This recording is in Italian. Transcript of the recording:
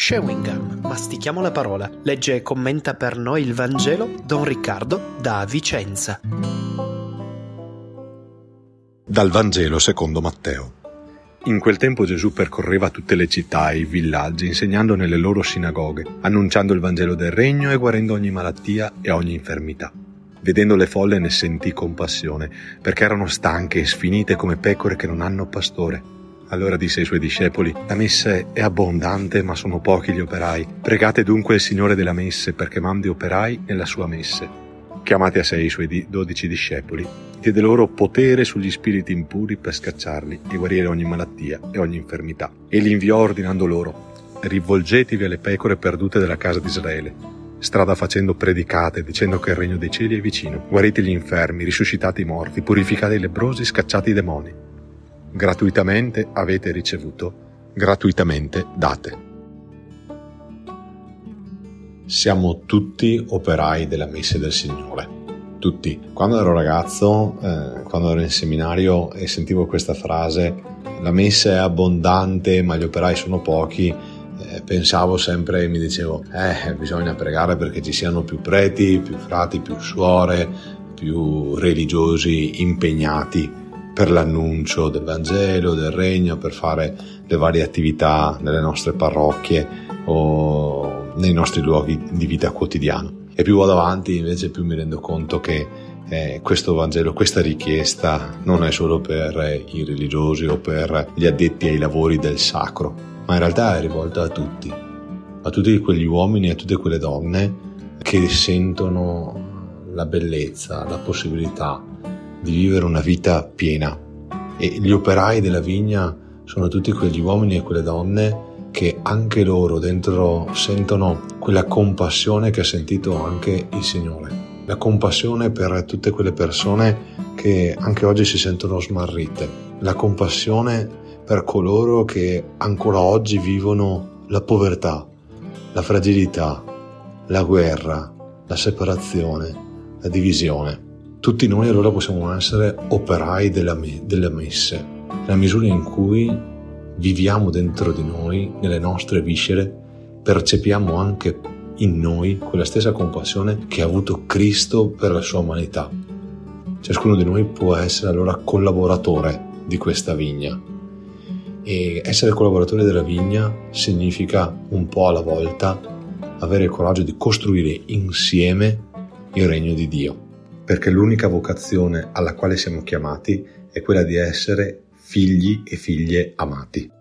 Chewing Gum, mastichiamo la parola. Legge e commenta per noi il Vangelo Don Riccardo da Vicenza. Dal Vangelo secondo Matteo. In quel tempo Gesù percorreva tutte le città e i villaggi, insegnando nelle loro sinagoghe, annunciando il Vangelo del Regno e guarendo ogni malattia e ogni infermità. Vedendo le folle ne sentì compassione, perché erano stanche e sfinite come pecore che non hanno pastore. Allora disse ai suoi discepoli, la messe è abbondante ma sono pochi gli operai. Pregate dunque il Signore della messe perché mandi operai nella sua messe. Chiamati a sé i suoi dodici discepoli, diede loro potere sugli spiriti impuri per scacciarli e guarire ogni malattia e ogni infermità. E li inviò ordinando loro, rivolgetevi alle pecore perdute della casa di Israele. Strada facendo predicate, dicendo che il regno dei cieli è vicino. Guarite gli infermi, risuscitate i morti, purificate i lebrosi, scacciate i demoni. Gratuitamente avete ricevuto, gratuitamente date. Siamo tutti operai della messa del Signore. Tutti. Quando ero ragazzo, eh, quando ero in seminario e sentivo questa frase, la messa è abbondante ma gli operai sono pochi, eh, pensavo sempre e mi dicevo, eh, bisogna pregare perché ci siano più preti, più frati, più suore, più religiosi impegnati per l'annuncio del Vangelo, del Regno, per fare le varie attività nelle nostre parrocchie o nei nostri luoghi di vita quotidiano. E più vado avanti invece più mi rendo conto che eh, questo Vangelo, questa richiesta non è solo per i religiosi o per gli addetti ai lavori del sacro, ma in realtà è rivolta a tutti, a tutti quegli uomini a tutte quelle donne che sentono la bellezza, la possibilità di vivere una vita piena. E gli operai della vigna sono tutti quegli uomini e quelle donne che anche loro dentro sentono quella compassione che ha sentito anche il Signore. La compassione per tutte quelle persone che anche oggi si sentono smarrite. La compassione per coloro che ancora oggi vivono la povertà, la fragilità, la guerra, la separazione, la divisione. Tutti noi allora possiamo essere operai me- della messe, nella misura in cui viviamo dentro di noi, nelle nostre viscere, percepiamo anche in noi quella stessa compassione che ha avuto Cristo per la sua umanità. Ciascuno di noi può essere allora collaboratore di questa vigna. E essere collaboratore della vigna significa un po' alla volta avere il coraggio di costruire insieme il regno di Dio, perché l'unica vocazione alla quale siamo chiamati è quella di essere figli e figlie amati.